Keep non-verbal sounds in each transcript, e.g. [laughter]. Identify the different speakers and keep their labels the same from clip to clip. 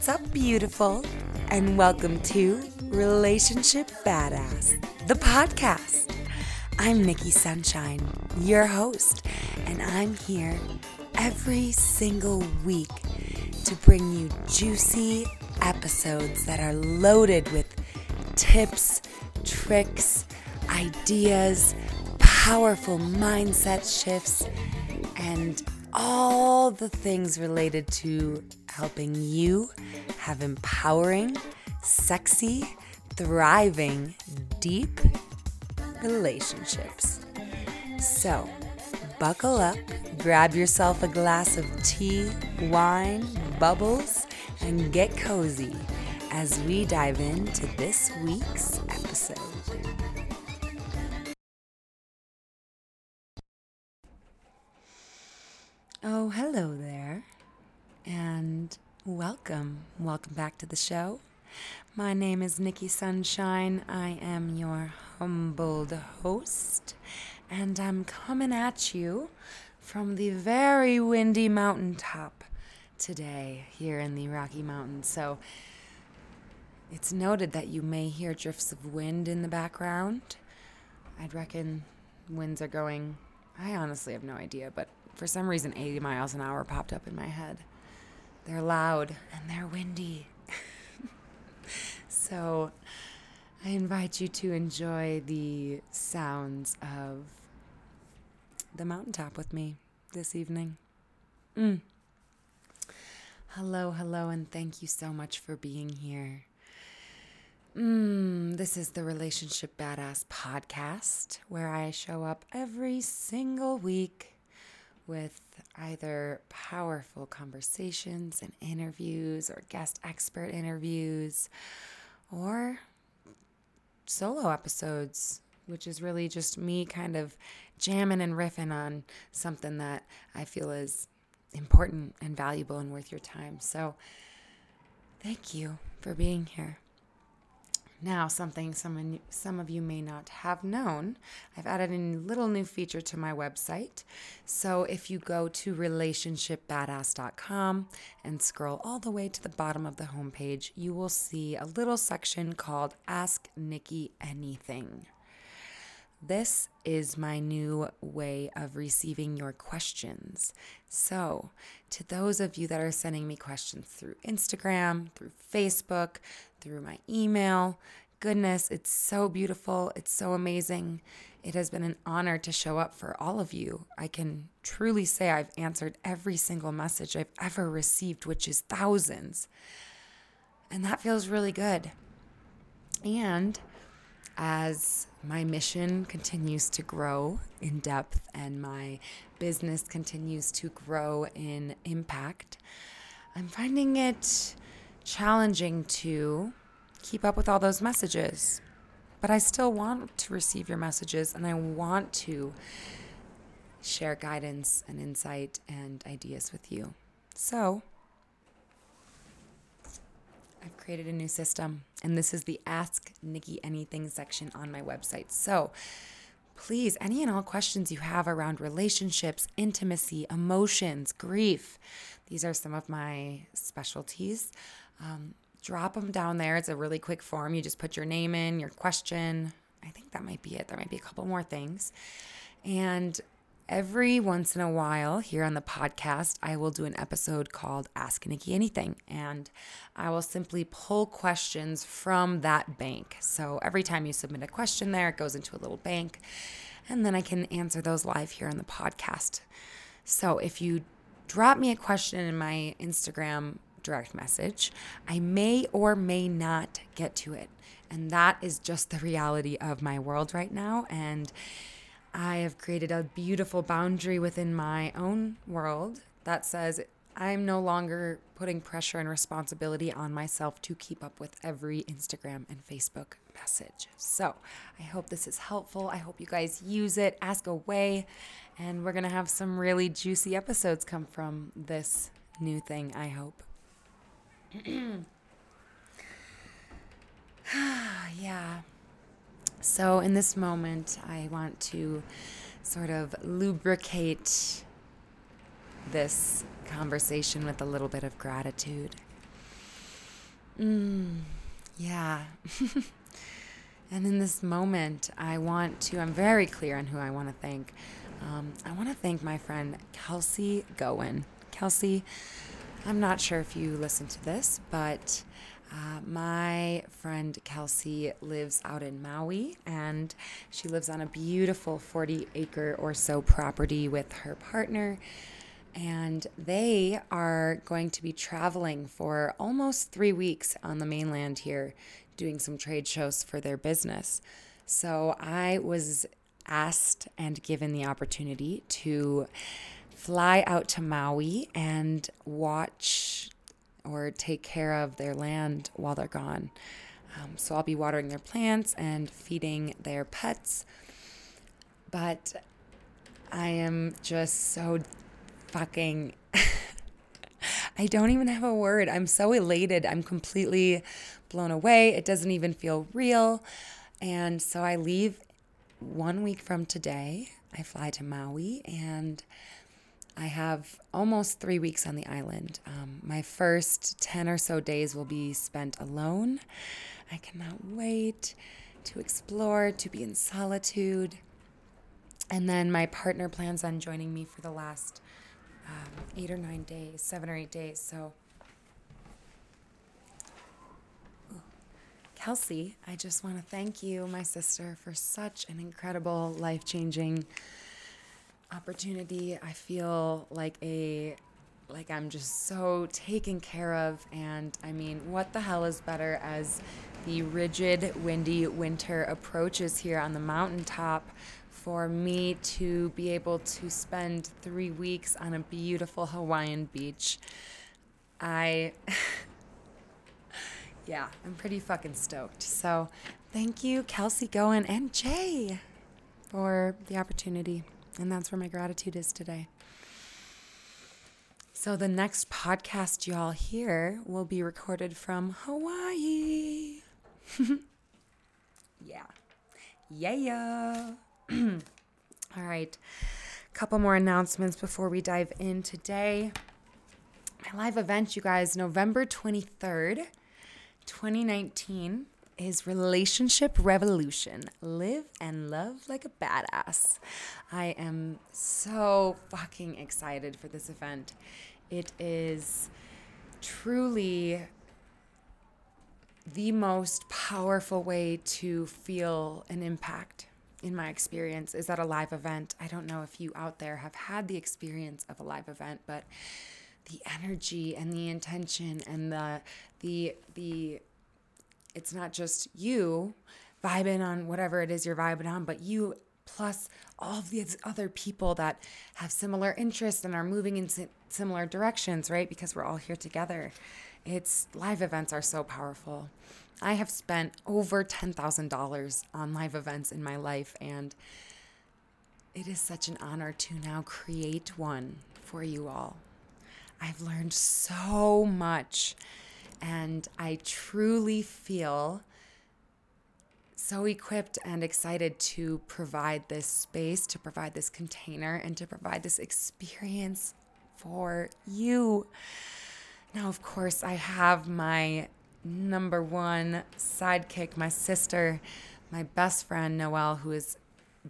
Speaker 1: What's up, beautiful? And welcome to Relationship Badass, the podcast. I'm Nikki Sunshine, your host, and I'm here every single week to bring you juicy episodes that are loaded with tips, tricks, ideas, powerful mindset shifts, and all the things related to helping you have empowering, sexy, thriving, deep relationships. So, buckle up, grab yourself a glass of tea, wine, bubbles, and get cozy as we dive into this week's episode. Oh, hello there, and welcome. Welcome back to the show. My name is Nikki Sunshine. I am your humbled host, and I'm coming at you from the very windy mountaintop today here in the Rocky Mountains. So it's noted that you may hear drifts of wind in the background. I'd reckon winds are going, I honestly have no idea, but for some reason 80 miles an hour popped up in my head. They're loud and they're windy. [laughs] so I invite you to enjoy the sounds of the mountaintop with me this evening. Mm. Hello, hello, and thank you so much for being here. Mm, this is the Relationship Badass podcast where I show up every single week with either powerful conversations and interviews or guest expert interviews or solo episodes, which is really just me kind of jamming and riffing on something that I feel is important and valuable and worth your time. So, thank you for being here. Now, something some, some of you may not have known, I've added a little new feature to my website. So, if you go to relationshipbadass.com and scroll all the way to the bottom of the homepage, you will see a little section called Ask Nikki Anything. This is my new way of receiving your questions. So, to those of you that are sending me questions through Instagram, through Facebook, through my email, goodness, it's so beautiful. It's so amazing. It has been an honor to show up for all of you. I can truly say I've answered every single message I've ever received, which is thousands. And that feels really good. And as my mission continues to grow in depth and my business continues to grow in impact, I'm finding it challenging to keep up with all those messages. But I still want to receive your messages and I want to share guidance and insight and ideas with you. So, I've created a new system, and this is the Ask Nikki Anything section on my website. So please, any and all questions you have around relationships, intimacy, emotions, grief, these are some of my specialties. Um, drop them down there. It's a really quick form. You just put your name in, your question. I think that might be it. There might be a couple more things. And every once in a while here on the podcast, I will do an episode called Ask Nikki Anything. And I will simply pull questions from that bank. So every time you submit a question there, it goes into a little bank. And then I can answer those live here on the podcast. So if you drop me a question in my Instagram direct message, I may or may not get to it. And that is just the reality of my world right now. And I have created a beautiful boundary within my own world that says I'm no longer putting pressure and responsibility on myself to keep up with every Instagram and Facebook message. So I hope this is helpful. I hope you guys use it, ask away, and we're going to have some really juicy episodes come from this new thing, I hope. [clears throat] [sighs] yeah. So, in this moment, I want to sort of lubricate this conversation with a little bit of gratitude. Mm, yeah. [laughs] and in this moment, I want to, I'm very clear on who I want to thank. Um, I want to thank my friend Kelsey Gowen. Kelsey, I'm not sure if you listen to this, but uh, my friend Kelsey lives out in Maui and she lives on a beautiful 40 acre or so property with her partner. And they are going to be traveling for almost three weeks on the mainland here, doing some trade shows for their business. So I was asked and given the opportunity to fly out to Maui and watch or take care of their land while they're gone. Um, so I'll be watering their plants and feeding their pets. But I am just so fucking. [laughs] I don't even have a word. I'm so elated. I'm completely blown away. It doesn't even feel real. And so I leave one week from today. I fly to Maui and I have almost three weeks on the island. Um, my first 10 or so days will be spent alone. I cannot wait to explore, to be in solitude. And then my partner plans on joining me for the last um, eight or nine days, seven or eight days. So, Kelsey, I just want to thank you, my sister, for such an incredible, life changing opportunity. I feel like a like I'm just so taken care of and I mean, what the hell is better as the rigid, windy winter approaches here on the mountaintop for me to be able to spend 3 weeks on a beautiful Hawaiian beach. I [laughs] yeah, I'm pretty fucking stoked. So, thank you Kelsey Goen and Jay for the opportunity. And that's where my gratitude is today. So, the next podcast y'all hear will be recorded from Hawaii. [laughs] yeah. Yeah. [clears throat] All right. Couple more announcements before we dive in today. My live event, you guys, November 23rd, 2019 is Relationship Revolution Live and Love Like a Badass. I am so fucking excited for this event. It is truly the most powerful way to feel an impact in my experience is at a live event. I don't know if you out there have had the experience of a live event, but the energy and the intention and the the the it's not just you vibing on whatever it is you're vibing on, but you plus all of these other people that have similar interests and are moving in similar directions, right? Because we're all here together. It's live events are so powerful. I have spent over $10,000 on live events in my life, and it is such an honor to now create one for you all. I've learned so much and I truly feel so equipped and excited to provide this space, to provide this container, and to provide this experience for you. Now, of course, I have my number one sidekick, my sister, my best friend, Noelle, who is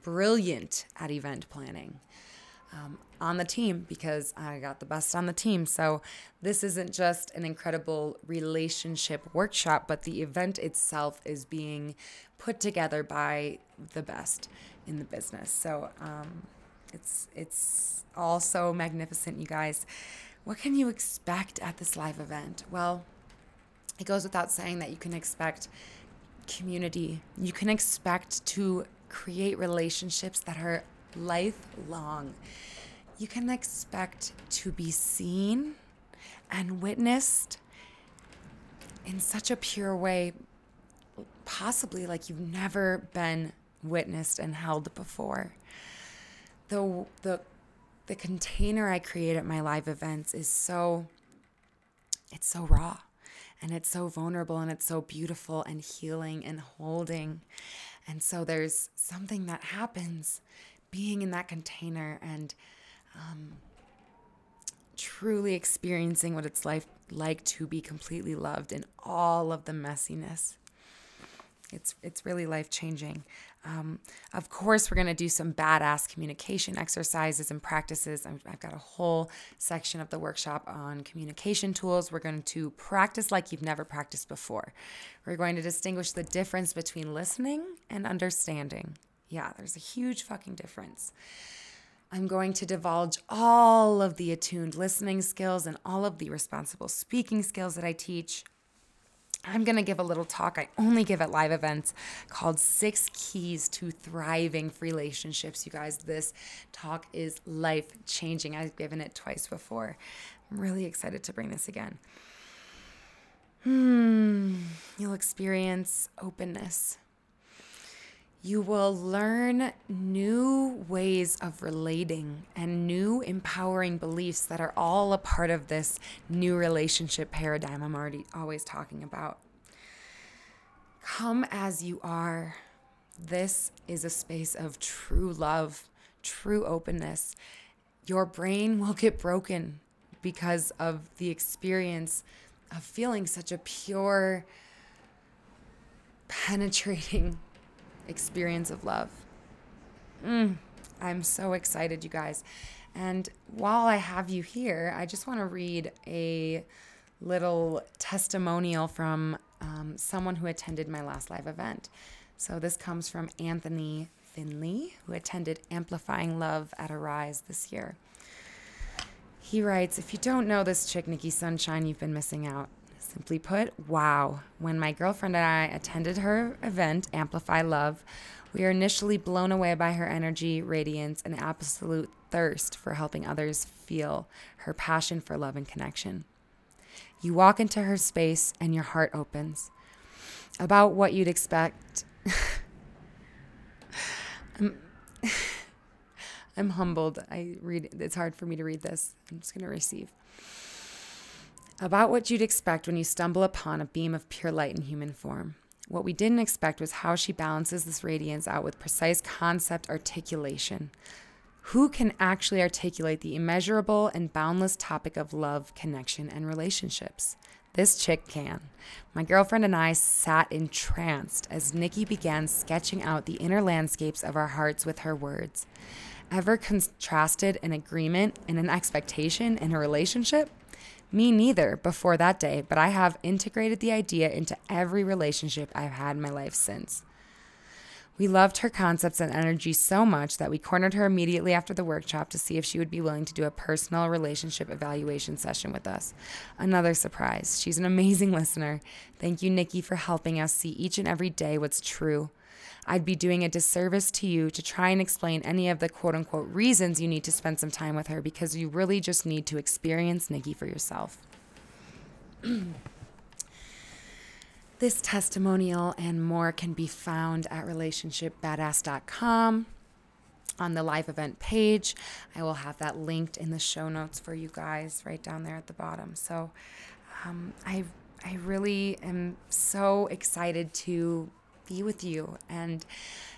Speaker 1: brilliant at event planning um, on the team because I got the best on the team. So this isn't just an incredible relationship workshop, but the event itself is being put together by the best in the business. So um, it's it's all so magnificent, you guys. What can you expect at this live event? Well, it goes without saying that you can expect community. You can expect to create relationships that are lifelong. You can expect to be seen and witnessed in such a pure way, possibly like you've never been witnessed and held before. The, the, the container I create at my live events is so, it's so raw and it's so vulnerable and it's so beautiful and healing and holding. And so there's something that happens being in that container and um, truly experiencing what it's like, like to be completely loved in all of the messiness. It's, it's really life changing. Um, of course, we're going to do some badass communication exercises and practices. i have got a whole section of the workshop on communication tools. We're going to practice like you've never practiced before. We're going to distinguish the difference between listening and understanding. Yeah, there's a huge fucking difference. I'm going to divulge all of the attuned listening skills and all of the responsible speaking skills that I teach. I'm going to give a little talk I only give at live events called Six Keys to Thriving Relationships. You guys, this talk is life changing. I've given it twice before. I'm really excited to bring this again. Hmm, you'll experience openness, you will learn new ways of relating and new empowering beliefs that are all a part of this new relationship paradigm I'm already always talking about. Come as you are. This is a space of true love, true openness. Your brain will get broken because of the experience of feeling such a pure, penetrating experience of love. Mm, I'm so excited, you guys. And while I have you here, I just want to read a little testimonial from um, someone who attended my last live event. So this comes from Anthony Finley, who attended Amplifying Love at Arise this year. He writes, If you don't know this chick, Nikki Sunshine, you've been missing out. Simply put, wow. When my girlfriend and I attended her event, Amplify Love, we were initially blown away by her energy, radiance, and absolute thirst for helping others feel her passion for love and connection. You walk into her space and your heart opens. About what you'd expect. [laughs] I'm, [laughs] I'm humbled. I read it's hard for me to read this. I'm just going to receive about what you'd expect when you stumble upon a beam of pure light in human form. What we didn't expect was how she balances this radiance out with precise concept articulation. Who can actually articulate the immeasurable and boundless topic of love, connection, and relationships? This chick can. My girlfriend and I sat entranced as Nikki began sketching out the inner landscapes of our hearts with her words. Ever contrasted an agreement and an expectation in a relationship? Me neither before that day, but I have integrated the idea into every relationship I've had in my life since. We loved her concepts and energy so much that we cornered her immediately after the workshop to see if she would be willing to do a personal relationship evaluation session with us. Another surprise. She's an amazing [laughs] listener. Thank you, Nikki, for helping us see each and every day what's true I'd be doing a disservice to you to try and explain any of the quote unquote reasons you need to spend some time with her because you really just need to experience Nikki for yourself. [clears throat] this testimonial and more can be found at relationshipbadass.com on the live event page. I will have that linked in the show notes for you guys right down there at the bottom. So um, I I really am so excited to be with you and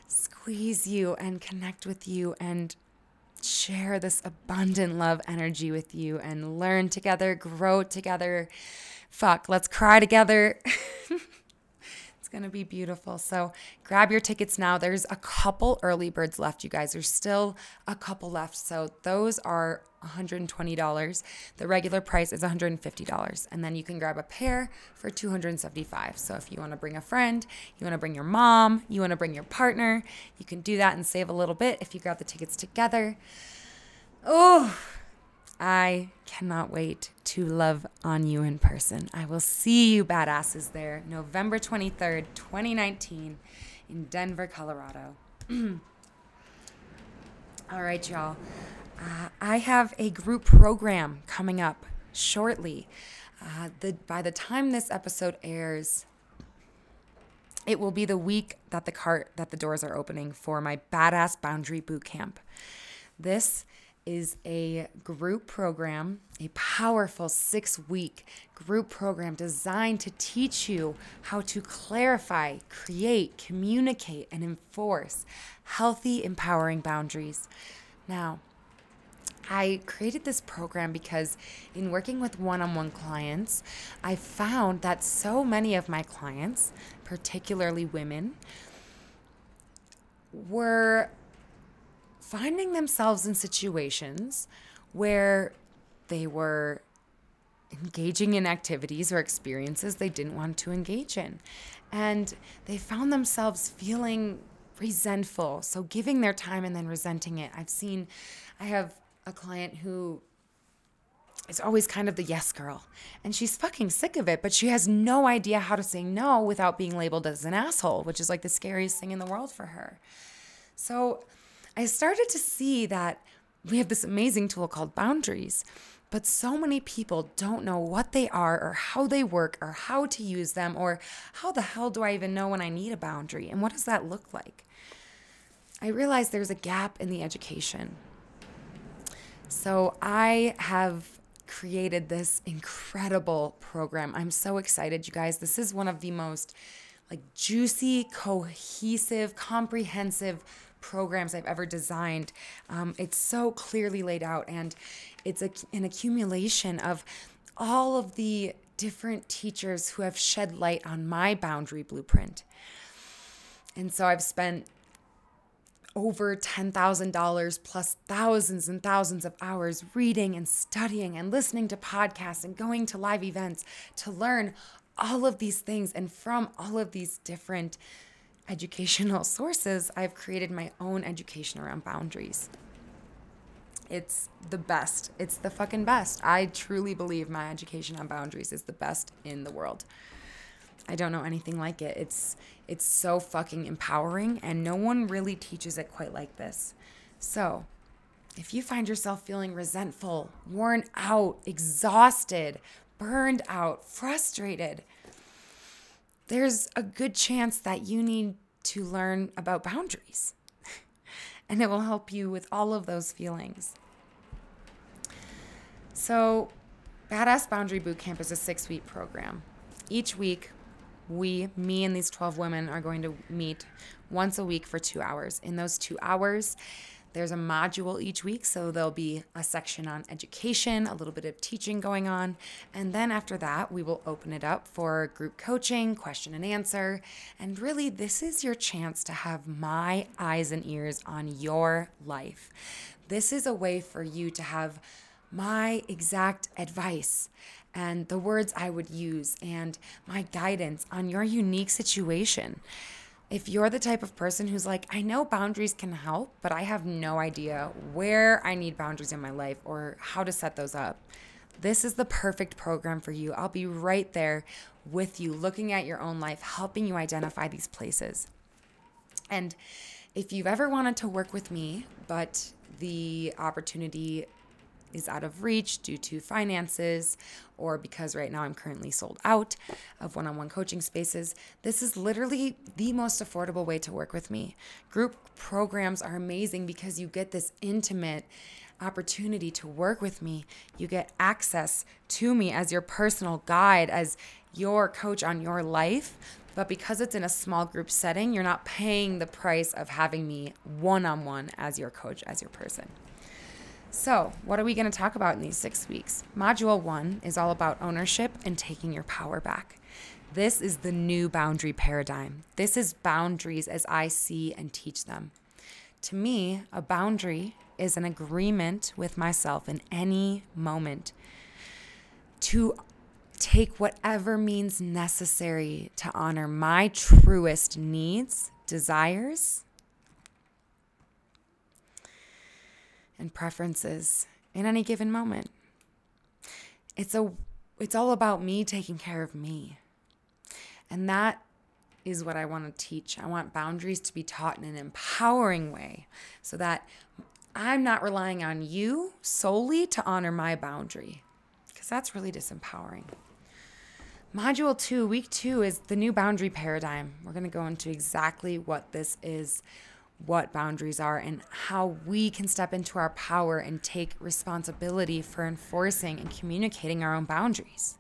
Speaker 1: squeeze you and connect with you and share this abundant love energy with you and learn together, grow together. Fuck, let's cry together. [laughs] going to be beautiful. So grab your tickets now. There's a couple early birds left, you guys. There's still a couple left. So those are $120. The regular price is $150. And then you can grab a pair for 275. So if you want to bring a friend, you want to bring your mom, you want to bring your partner, you can do that and save a little bit if you grab the tickets together. Oh, I cannot wait to love on you in person. I will see you badasses there November 23rd, 2019 in Denver, Colorado. [clears throat] All right, y'all. Uh, I have a group program coming up shortly. Uh, the, by the time this episode airs, it will be the week that the cart that the doors are opening for my badass boundary boot camp. This is a group program, a powerful six week group program designed to teach you how to clarify, create, communicate, and enforce healthy, empowering boundaries. Now, I created this program because in working with one on one clients, I found that so many of my clients, particularly women, were finding themselves in situations where they were engaging in activities or experiences they didn't want to engage in. And they found themselves feeling resentful. So giving their time and then resenting it. I've seen, I have a client who is always kind of the yes girl. And she's fucking sick of it, but she has no idea how to say no without being labeled as an asshole, which is like the scariest thing in the world for her. So I started to see that we have this amazing tool called boundaries. But so many people don't know what they are or how they work or how to use them or how the hell do I even know when I need a boundary and what does that look like? I realized there's a gap in the education. So I have created this incredible program. I'm so excited, you guys. This is one of the most like juicy, cohesive, comprehensive programs I've ever designed. Um, it's so clearly laid out, and it's a, an accumulation of all of the different teachers who have shed light on my boundary blueprint. And so I've spent over $10,000 plus thousands and thousands of hours reading and studying and listening to podcasts and going to live events to learn all of these things. And from all of these different educational [laughs] sources, I've created my own education around boundaries. It's the best. It's the fucking best. I truly believe my education on boundaries is the best in the world. I don't know anything like it. It's it's so fucking empowering and no one really teaches it quite like this. So, if you find yourself feeling resentful, worn out, exhausted, burned out, frustrated, there's a good chance that you need to learn about boundaries. [laughs] and it will help you with all of those feelings. So, Badass Boundary Bootcamp is a six week program. Each week, we, me and these 12 women, are going to meet once a week for two hours. In those two hours, there's a module each week, so there'll be a section on education, a little bit of teaching going on. And then after that, we will open it up for group coaching, question and answer. And really, this is your chance to have my eyes and ears on your life. This is a way for you to have my exact advice and the words I would use and my guidance on your unique situation. If you're the type of person who's like, I know boundaries can help, but I have no idea where I need boundaries in my life or how to set those up, this is the perfect program for you. I'll be right there with you, looking at your own life, helping you identify these places. And if you've ever wanted to work with me, but the opportunity is out of reach due to finances or because right now I'm currently sold out of one on one coaching spaces, this is literally the most affordable way to work with me. Group programs are amazing because you get this intimate opportunity to work with me. You get access to me as your personal guide, as your coach on your life. But because it's in a small group setting, you're not paying the price of having me one on one as your coach, as your person. So, what are we going to talk about in these six weeks? Module one is all about ownership and taking your power back. This is the new boundary paradigm. This is boundaries as I see and teach them. To me, a boundary is an agreement with myself in any moment to take whatever means necessary to honor my truest needs, desires, and preferences in any given moment. It's a it's all about me taking care of me. And that is what I want to teach. I want boundaries to be taught in an empowering way so that I'm not relying on you solely to honor my boundary because that's really disempowering. Module two, week two, is the new boundary paradigm. We're going to go into exactly what this is, what boundaries are and how we can step into our power and take responsibility for enforcing and communicating our own boundaries.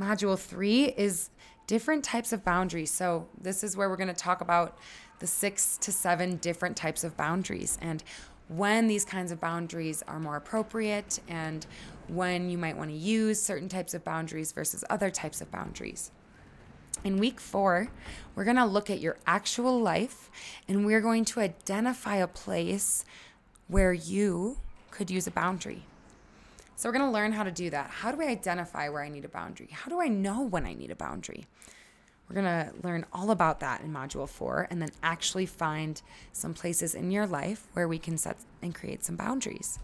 Speaker 1: Module three is different types of boundaries. So, this is where we're going to talk about the six to seven different types of boundaries and when these kinds of boundaries are more appropriate and when you might want to use certain types of boundaries versus other types of boundaries. In week four, we're going to look at your actual life and we're going to identify a place where you could use a boundary. So, we're going to learn how to do that. How do I identify where I need a boundary? How do I know when I need a boundary? We're going to learn all about that in Module 4 and then actually find some places in your life where we can set and create some boundaries.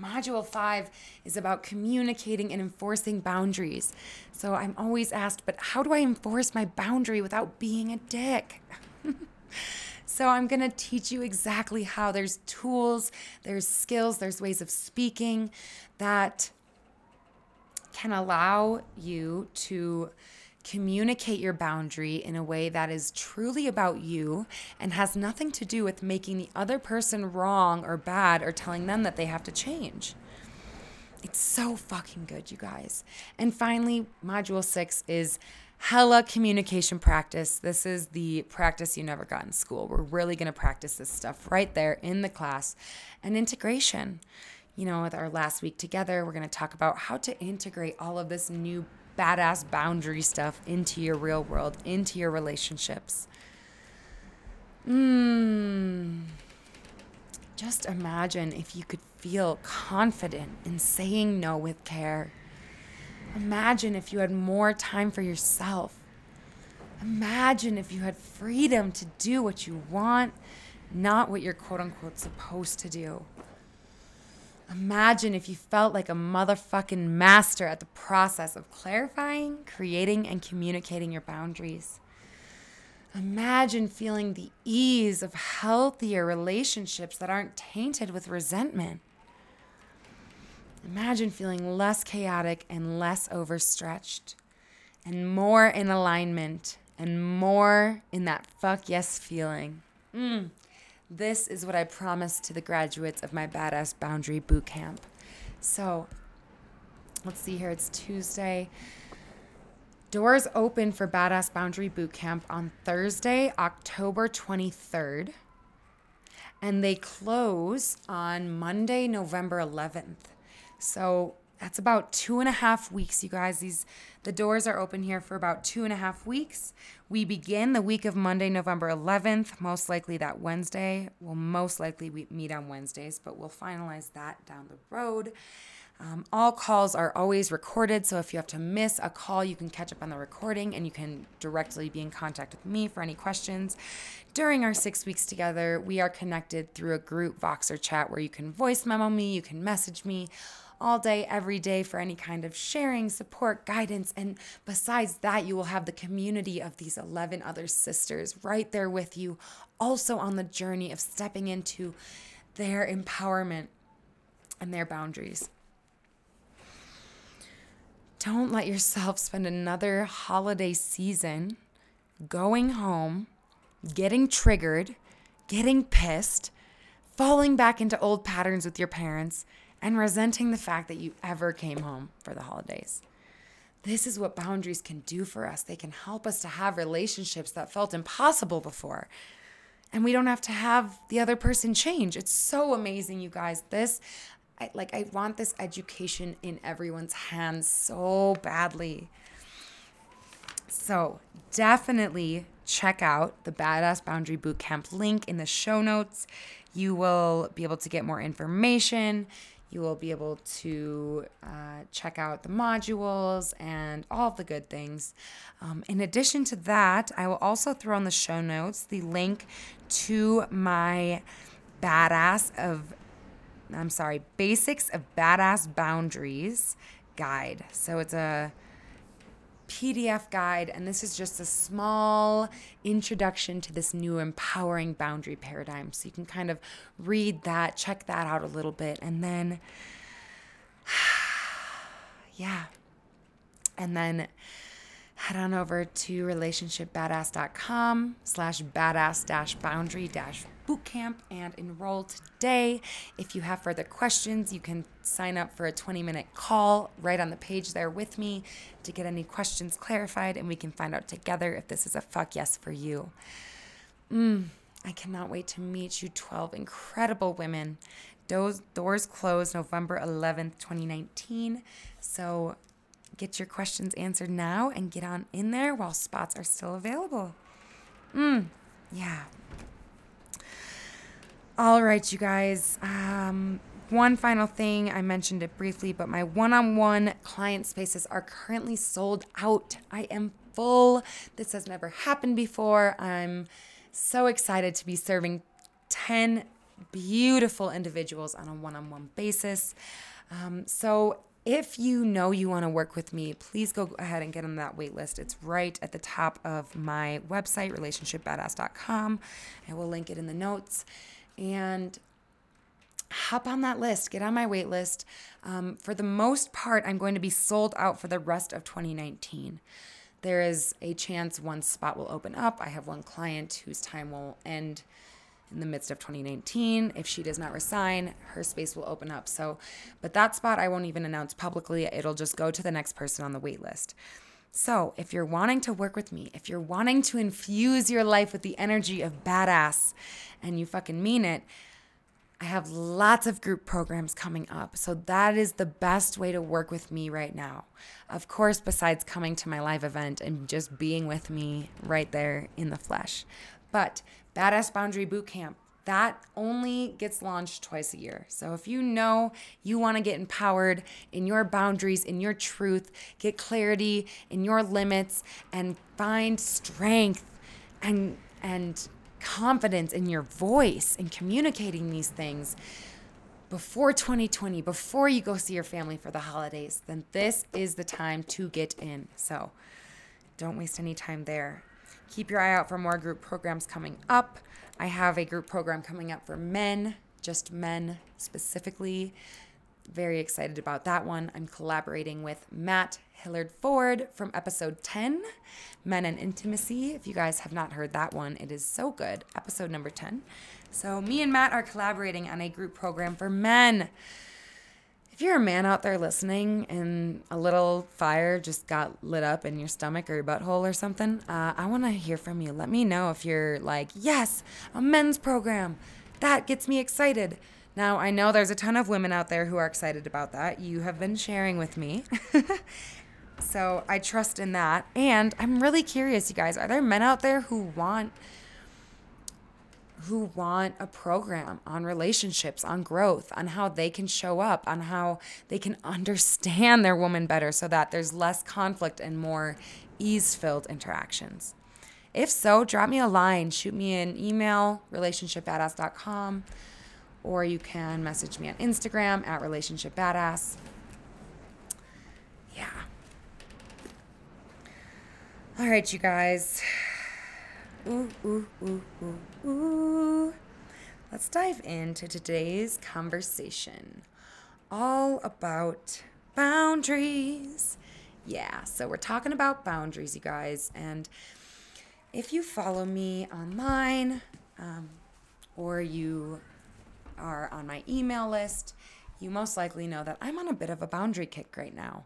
Speaker 1: Module 5 is about communicating and enforcing boundaries. So I'm always asked, but how do I enforce my boundary without being a dick? [laughs] so I'm going to teach you exactly how there's tools, there's skills, there's ways of speaking that can allow you to communicate your boundary in a way that is truly about you and has nothing to do with making the other person wrong or bad or telling them that they have to change. It's so fucking good, you guys. And finally, module six is hella communication practice. This is the practice you never got in school. We're really to practice this stuff right there in the class and integration. You know, with our last week together, we're going to talk about how to integrate all of this new badass boundary stuff into your real world, into your relationships. Mmm. Just imagine if you could feel confident in saying no with care. Imagine if you had more time for yourself. Imagine if you had freedom to do what you want, not what you're quote unquote supposed to do. Imagine if you felt like a motherfucking master at the process of clarifying, creating, and communicating your boundaries. Imagine feeling the ease of healthier relationships that aren't tainted with resentment. Imagine feeling less chaotic and less overstretched, and more in alignment, and more in that fuck yes feeling. Mm. This is what I promised to the graduates of my Badass Boundary Boot Camp. So let's see here, it's Tuesday. Doors open for Badass Boundary Boot Camp on Thursday, October 23rd. And they close on Monday, November 11th. So that's about two and a half weeks, you guys. These the doors are open here for about two and a half weeks. We begin the week of Monday, November 11th. Most likely that Wednesday. We'll most likely meet on Wednesdays, but we'll finalize that down the road. Um, all calls are always recorded, so if you have to miss a call, you can catch up on the recording and you can directly be in contact with me for any questions. During our six weeks together, we are connected through a group Voxer chat where you can voice memo me, you can message me all day, every day for any kind of sharing, support, guidance. And besides that, you will have the community of these 11 other sisters right there with you, also on the journey of stepping into their empowerment and their boundaries. Don't let yourself spend another holiday season going home, getting triggered, getting pissed, falling back into old patterns with your parents, and resenting the fact that you ever came home for the holidays. This is what boundaries can do for us. They can help us to have relationships that felt impossible before. And we don't have to have the other person change. It's so amazing, you guys. This, I, like, I want this education in everyone's hands so badly. So, definitely check out the Badass Boundary Bootcamp link in the show notes. You will be able to get more information. You will be able to uh, check out the modules and all the good things. Um, in addition to that, I will also throw in the show notes the link to my badass of, I'm sorry, basics of badass boundaries guide. So it's a PDF guide, and this is just a small introduction to this new empowering boundary paradigm. So you can kind of read that, check that out a little bit, and then, [sighs] yeah. And then head on over to relationshipbadass.com slash badass dash boundary dash bootcamp and enroll today. If you have further questions, you can sign up for a 20 minute call right on the page there with me to get any questions clarified and we can find out together if this is a fuck yes for you. Mm, I cannot wait to meet you 12 incredible women. Doors close November 11th, 2019. So get your questions answered now and get on in there while spots are still available. Mm, yeah. All right, you guys. Um, one final thing, I mentioned it briefly, but my one on one client spaces are currently sold out. I am full. This has never happened before. I'm so excited to be serving 10 beautiful individuals on a one on one basis. Um, so, if you know you want to work with me, please go ahead and get on that wait list. It's right at the top of my website, relationshipbadass.com. I will link it in the notes. And hop on that list, get on my wait list. Um, for the most part, I'm going to be sold out for the rest of 2019. There is a chance one spot will open up. I have one client whose time will end in the midst of 2019. If she does not resign, her space will open up. So, but that spot I won't even announce publicly. It'll just go to the next person on the wait list. So, if you're wanting to work with me, if you're wanting to infuse your life with the energy of badass and you fucking mean it, I have lots of group programs coming up. So that is the best way to work with me right now. Of course, besides coming to my live event and just being with me right there in the flesh. But Badass Boundary Bootcamp, that only gets launched twice a year. So if you know you want to get empowered in your boundaries, in your truth, get clarity in your limits and find strength and and confidence in your voice in communicating these things before 2020, before you go see your family for the holidays, then this is the time to get in. So don't waste any time there. Keep your eye out for more group programs coming up. I have a group program coming up for men, just men specifically. Very excited about that one. I'm collaborating with Matt Hillard Ford from episode 10, Men and Intimacy. If you guys have not heard that one, it is so good. Episode number 10. So, me and Matt are collaborating on a group program for men. If you're a man out there listening and a little fire just got lit up in your stomach or your butthole or something, uh, I want to hear from you. Let me know if you're like, yes, a men's program. That gets me excited. Now, I know there's a ton of women out there who are excited about that. You have been sharing with me. [laughs] so I trust in that. And I'm really curious, you guys, are there men out there who want who want a program on relationships, on growth, on how they can show up, on how they can [laughs] understand their woman better so that there's less conflict and more ease filled interactions. If so, drop me a line, shoot me an email, relationshipbadass.com, or you can message me on Instagram at relationshipbadass. Yeah. All right, you guys. Ooh, ooh, ooh, ooh. Let's dive into today's conversation. All about boundaries. Yeah, so we're talking about boundaries, you guys. And if you follow me online um, or you are on my email list, you most likely know that I'm on a bit of a boundary kick right now.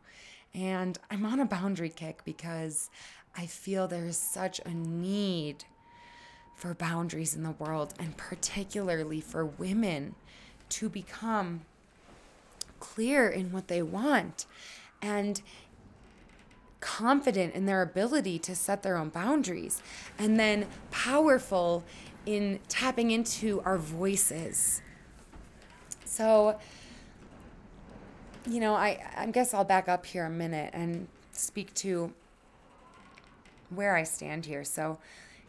Speaker 1: And I'm on a boundary kick because I feel there is such a need for boundaries in the world, and particularly for women to become clear in what they want and confident in their ability to set their own boundaries, and then powerful in tapping into our voices. So, you know, I, I guess I'll back up here a minute and speak to where I stand here. So,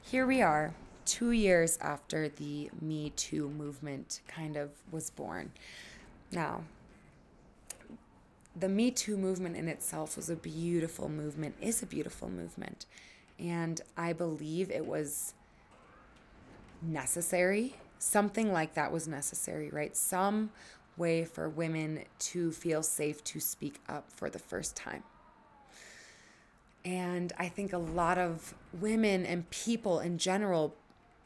Speaker 1: here we are two years after the Me Too movement kind of was born. Now, the Me Too movement in itself was a beautiful movement, is a beautiful movement. And I believe it was necessary. Something like that was necessary, right? Some way for women to feel safe to speak up for the first time. And I think a lot of women and people in general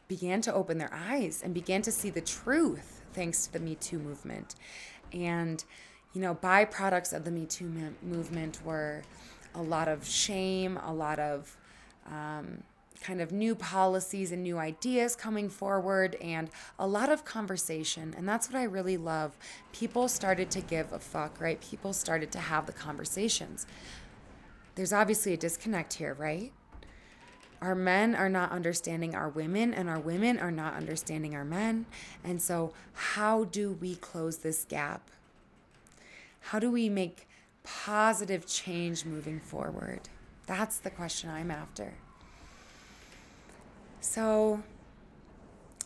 Speaker 1: began to open their eyes and began to see the truth thanks to the Me Too movement. And, you know, byproducts of the Me Too movement were a lot of shame, a lot of um, kind of new policies and new ideas coming forward and a lot of conversation. And that's what I really love. People started to give a fuck, right? People started to have the conversations. There's obviously a disconnect here, right? Our men are not understanding our women, and our women are not understanding our men. And so, how do we close this gap? How do we make positive change moving forward? That's the question I'm after. So,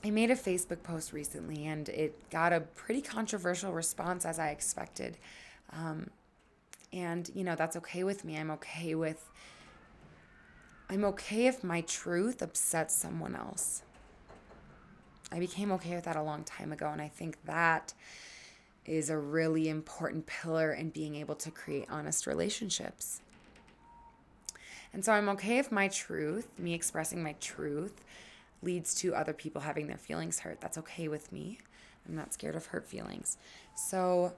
Speaker 1: I made a Facebook post recently and it got a pretty controversial response as I expected. Um, and, you know, that's okay with me. I'm okay with, I'm okay if my truth upsets someone else. I became okay with that a long time ago. And I think that is a really important pillar in being able to create honest relationships. And so I'm okay if my truth, me expressing my truth, leads to other people having their feelings hurt. That's okay with me. I'm not scared of hurt feelings. So,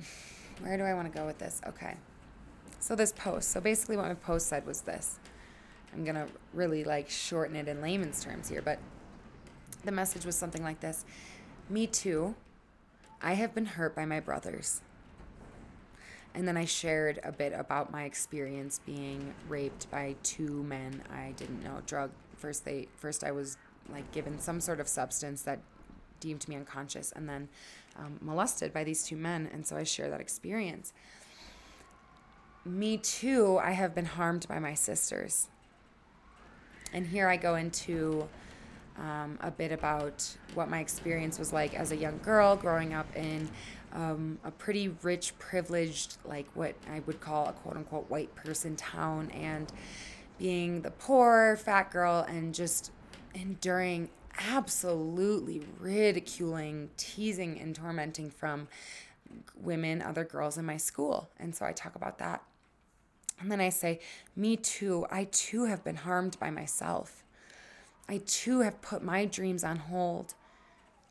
Speaker 1: [sighs] where do I want to go with this? Okay. So, this post. So, basically, what my post said was this. I'm going to really like shorten it in layman's terms here, but the message was something like this Me too. I have been hurt by my brothers. And then I shared a bit about my experience being raped by two men I didn't know. Drug first they first I was like given some sort of substance that deemed me unconscious and then um, molested by these two men and so I share that experience. Me too, I have been harmed by my sisters. And here I go into um, a bit about what my experience was like as a young girl growing up in um, a pretty rich, privileged, like what I would call a quote unquote white person town, and being the poor fat girl and just enduring absolutely ridiculing, teasing, and tormenting from women, other girls in my school. And so I talk about that. And then I say, Me too. I too have been harmed by myself. I too have put my dreams on hold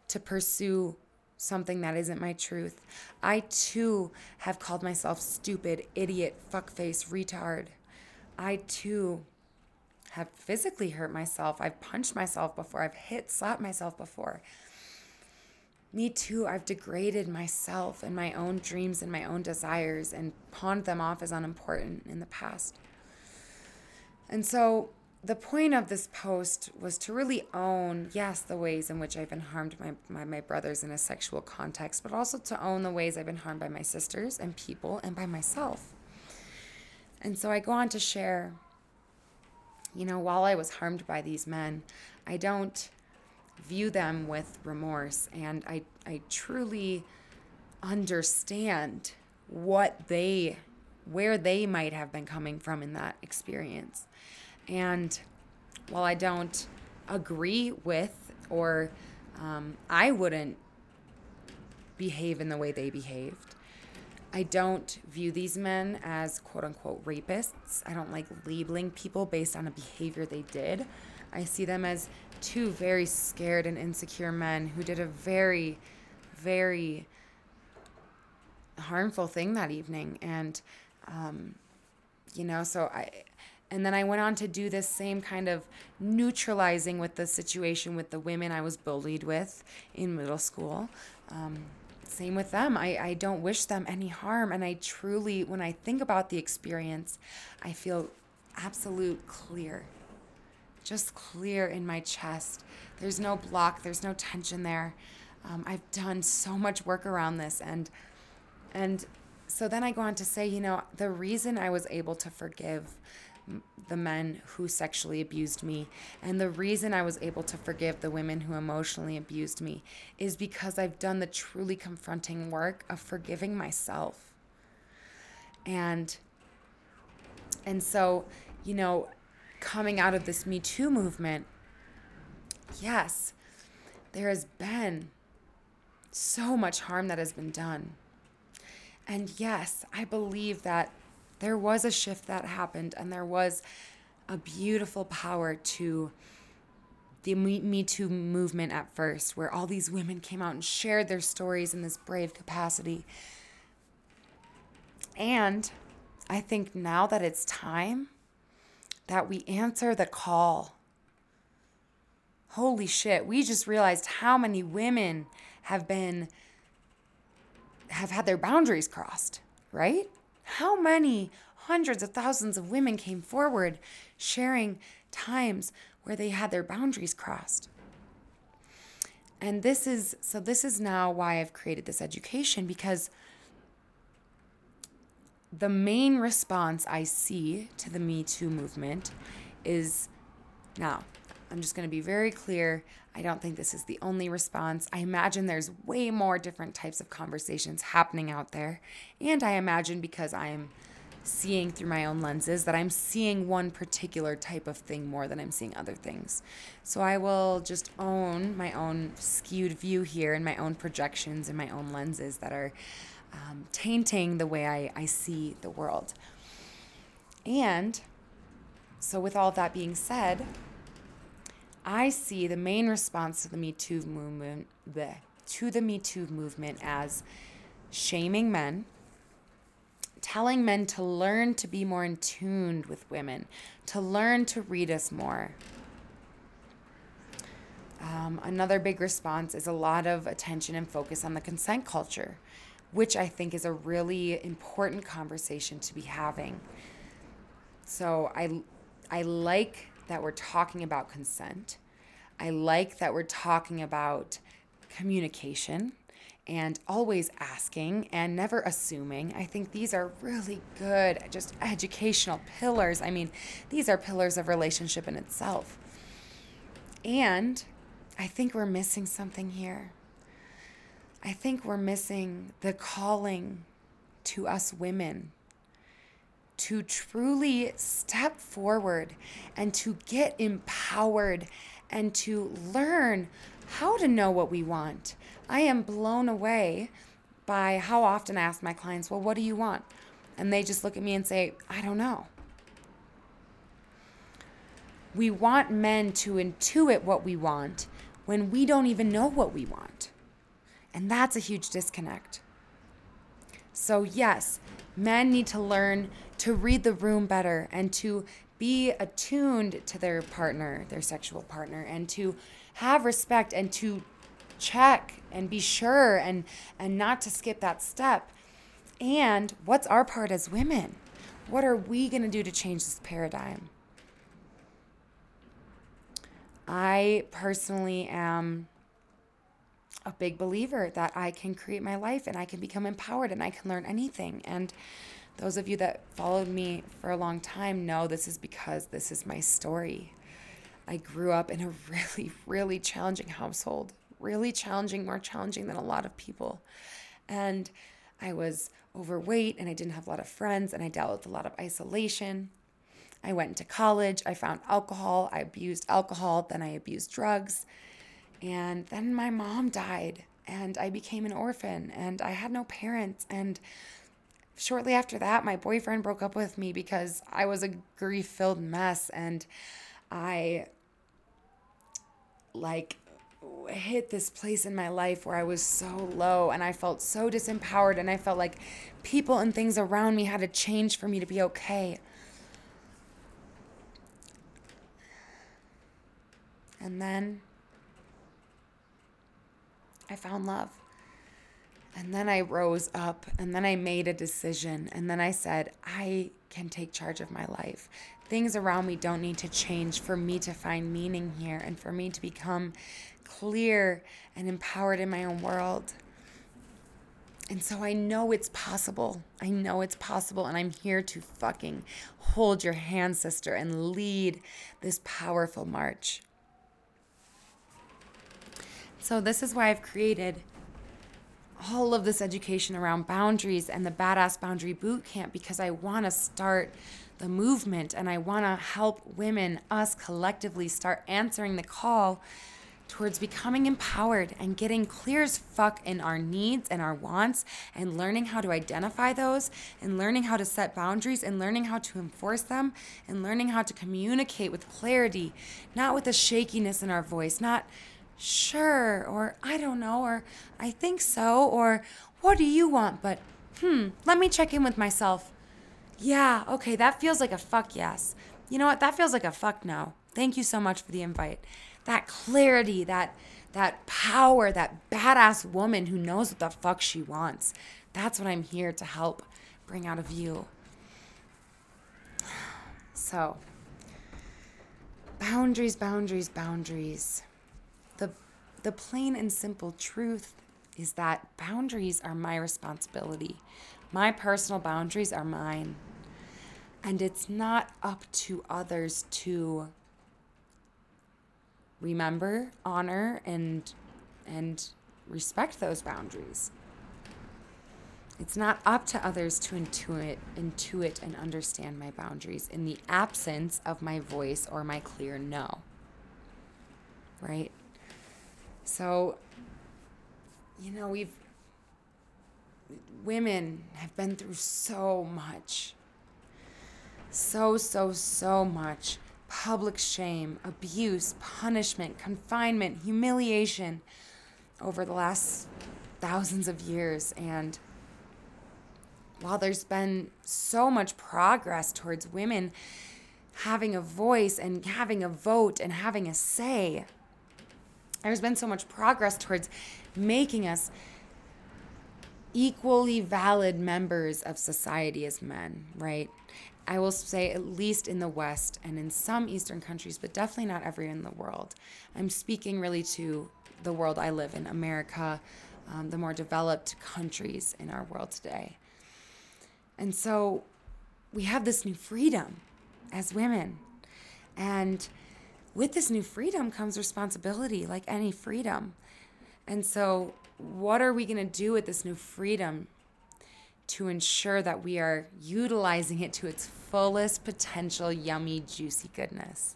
Speaker 1: to pursue something that isn't my truth. I too have called myself stupid, idiot, fuckface, retard. I too have physically hurt myself. I've punched myself before. I've hit, slapped myself before. Me too, I've degraded myself and my own dreams and my own desires and pawned them off as unimportant in the past. And so the point of this post was to really own, yes, the ways in which I've been harmed by, by my brothers in a sexual context, but also to own the ways I've been harmed by my sisters and people and by myself. And so I go on to share, you know, while I was harmed by these men, I don't view them with remorse and I, I truly understand what they, where they might have been coming from in that experience. And while I don't agree with or um, I wouldn't behave in the way they behaved, I don't view these men as quote unquote rapists. I don't like labeling people based on a behavior they did. I see them as two very scared and insecure men who did a very, very harmful thing that evening. And, um, you know, so I, and then I went on to do this same kind of neutralizing with the situation with the women I was bullied with in middle school. Um, same with them. I, I don't wish them any harm. And I truly, when I think about the experience, I feel absolute clear. Just clear in my chest. There's no block, there's no tension there. Um, I've done so much work around this. And, and so then I go on to say, you know, the reason I was able to forgive the men who sexually abused me. And the reason I was able to forgive the women who emotionally abused me is because I've done the truly confronting work of forgiving myself. And and so, you know, coming out of this Me Too movement, yes, there has been so much harm that has been done. And yes, I believe that there was a shift that happened and there was a beautiful power to the Me Too movement at first, where all these women came out and shared their stories in this brave capacity. And I think now that it's time that we answer the call. Holy shit, we just realized how many women have been have had their boundaries crossed, right? How many hundreds of thousands of women came forward sharing times where they had their boundaries crossed. And this is so this is now why I've created this education because the main response I see to the Me Too movement is now, I'm just going to be very clear. I don't think this is the only response. I imagine there's way more different types of conversations happening out there. And I imagine because I'm seeing through my own lenses that I'm seeing one particular type of thing more than I'm seeing other things. So I will just own my own skewed view here and my own projections and my own lenses that are um, tainting the way I, I see the world. And so, with all that being said, I see the main response to the Me Too movement, bleh, to the Me Too movement as shaming men telling men to learn to be more in tune with women, to learn to read us more. Um, another big response is a lot of attention and focus on the consent culture, which I think is a really important conversation to be having. So I, I like that we're talking about consent. I like that we're talking about communication and always asking and never assuming. I think these are really good, just educational pillars. I mean, these are pillars of relationship in itself. And I think we're missing something here. I think we're missing the calling to us women to truly step forward and to get empowered and to learn how to know what we want. I am blown away by how often I ask my clients, Well, what do you want? And they just look at me and say, I don't know. We want men to intuit what we want when we don't even know what we want. And that's a huge disconnect. So, yes, men need to learn to read the room better and to be attuned to their partner, their sexual partner, and to have respect and to check and be sure and and not to skip that step. And what's our part as women? What are we going to do to change this paradigm? I personally am a big believer that I can create my life and I can become empowered and I can learn anything. And those of you that followed me for a long time know this is because this is my story. I grew up in a [laughs] really, really challenging household, really challenging, more challenging than a lot of people. And I was overweight and I didn't have a lot of friends and I dealt with a lot of isolation. I went into college, I found alcohol, I abused alcohol, then I abused drugs. And then my mom died and I became an orphan and I had no parents. And shortly after that, my boyfriend broke up with me because I was a grief filled mess and I like hit this place in my life where I was so low and I felt so disempowered and I felt like people and things around me had to change for me to be okay. And then I found love. And then I rose up and then I made a decision. And then I said, I can take charge of my life. Things around me don't need to change for me to find meaning here and for me to become clear and empowered in my own world. And so I know it's possible. I know it's possible. And I'm here to fucking hold your hand, sister, and lead this powerful march. So, this is why I've created all of this education around boundaries and the Badass Boundary Boot Camp because I want to start the movement and I want to help women, us collectively, start answering the call towards becoming empowered and getting clear as fuck in our needs and our wants and learning how to identify those and learning how to set boundaries and learning how to enforce them and learning how to communicate with clarity, not with a shakiness in our voice, not sure or I don't know or I think so or what do you want? But hmm, let me check in with myself. Yeah, okay, that feels like a fuck yes. you know what? That feels like a fuck no. Thank you so much for the invite. That clarity, that that power, that badass woman who knows what the fuck she wants. That's what I'm here to help bring out of you. [sighs] So, boundaries, boundaries, boundaries. The plain and simple truth is that boundaries are my responsibility. My personal boundaries are mine. And it's not up to others to remember, honor, and and respect those boundaries. It's not up to others to intuit, intuit and understand my boundaries in the absence of my voice or my clear no. Right? So, you know, we've, women have been through so much. So, so, so much public shame, abuse, punishment, confinement, humiliation over the last thousands of years. And while there's been so much progress towards women having a voice and having a vote and having a say, there's been so much progress towards making us equally valid members of society as men, right? I will say, at least in the West and in some Eastern countries, but definitely not everywhere in the world. I'm speaking really to the world I live in, America, um, the more developed countries in our world today. And so we have this new freedom as women. And with this new freedom comes responsibility, like any freedom. And so, what are we going to do with this new freedom to ensure that we are utilizing it to its fullest potential, yummy, juicy goodness?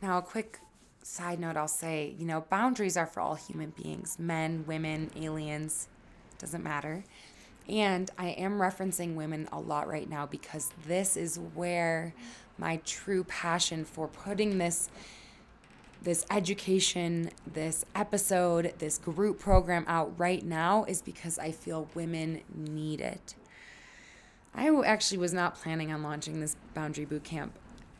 Speaker 1: Now, a quick side note I'll say you know, boundaries are for all human beings men, women, aliens, doesn't matter. And I am referencing women a lot right now because this is where my true passion for putting this this education, this episode, this group program out right now is because I feel women need it. I actually was not planning on launching this boundary boot camp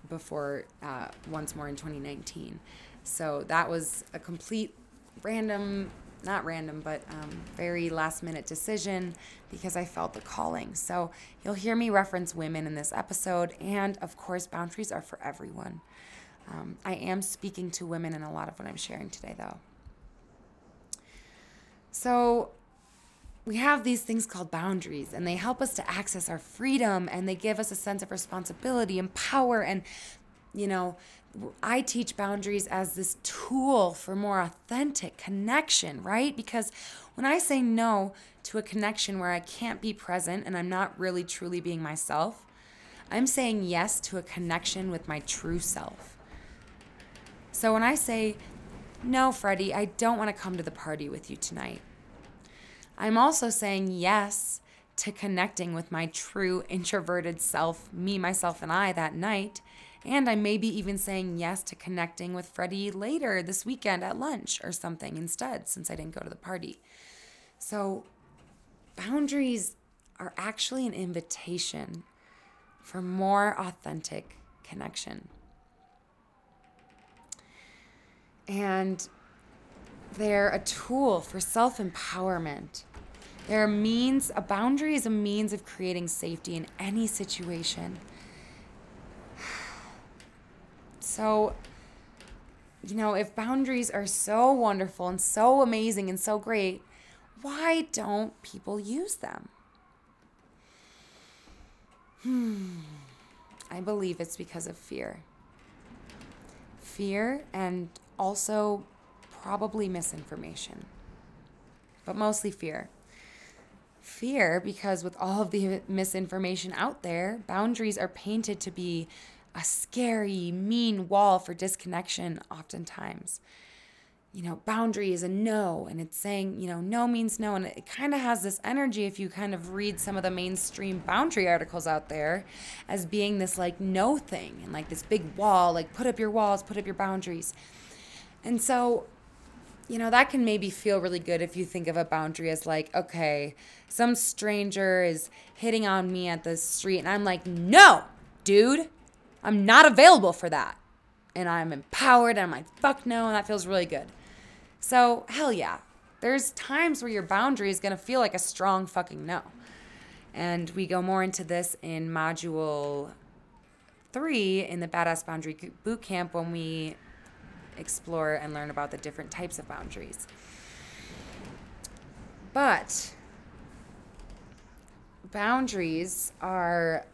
Speaker 1: before uh, once more in 2019. So that was a complete random not random, but um, very last minute decision because I felt the calling. So you'll hear me reference women in this episode, and of course, boundaries are for everyone. Um, I am speaking to women in a lot of what I'm sharing today, though. So we have these things called boundaries, and they help us to access our freedom and they give us a sense of responsibility and power and you know, I teach boundaries as this tool for more authentic connection, right? Because when I say no to a connection where I can't be present and I'm not really truly being myself, I'm saying yes to a connection with my true self. So when I say, no, Freddie, I don't want to come to the party with you tonight, I'm also saying yes to connecting with my true introverted self, me, myself, and I that night and I may be even saying yes to connecting with Freddie later this weekend at lunch or something instead, since I didn't go to the party. So, boundaries are actually an invitation for more authentic connection. And they're a tool for self empowerment. They're a means, a boundary is a means of creating safety in any situation. So, you know, if boundaries are so wonderful and so amazing and so great, why don't people use them? Hmm. I believe it's because of fear. Fear and also probably misinformation, but mostly fear. Fear because with all of the misinformation out there, boundaries are painted to be a scary, mean wall for disconnection, oftentimes. You know, boundary is a no, and it's saying, you know, no means no. And it kind of has this energy, if you kind of read some of the mainstream boundary articles out there, as being this like no thing and like this big wall, like put up your walls, put up your boundaries. And so, you know, that can maybe feel really good if you think of a boundary as like, okay, some stranger is hitting on me at the street, and I'm like, no, dude. I'm not available for that. And I'm empowered and I'm like, fuck no, and that feels really good. So, hell yeah. There's times where your boundary is going to feel like a strong fucking no. And we go more into this in module three in the Badass Boundary Boot Camp when we explore and learn about the different types of boundaries. But boundaries are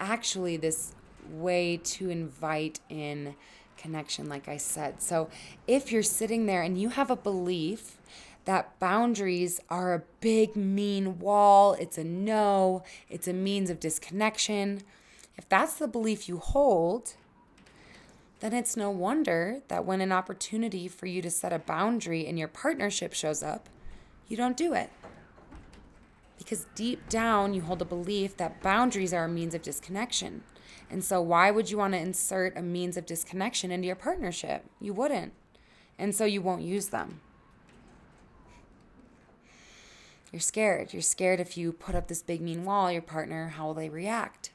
Speaker 1: actually this way to invite in connection, like I said. So if you're sitting there and you have a belief that boundaries are a big, mean wall, it's a no, it's a means of disconnection, if that's the belief you hold, then it's no wonder that when an opportunity for you to set a boundary in your partnership shows up, you don't do it. Because deep down, you hold a belief that boundaries are a means of disconnection. And so, why would you want to insert a means of disconnection into your partnership? You wouldn't. And so, you won't use them. You're scared. You're scared if you put up this big mean wall, your partner, how will they react?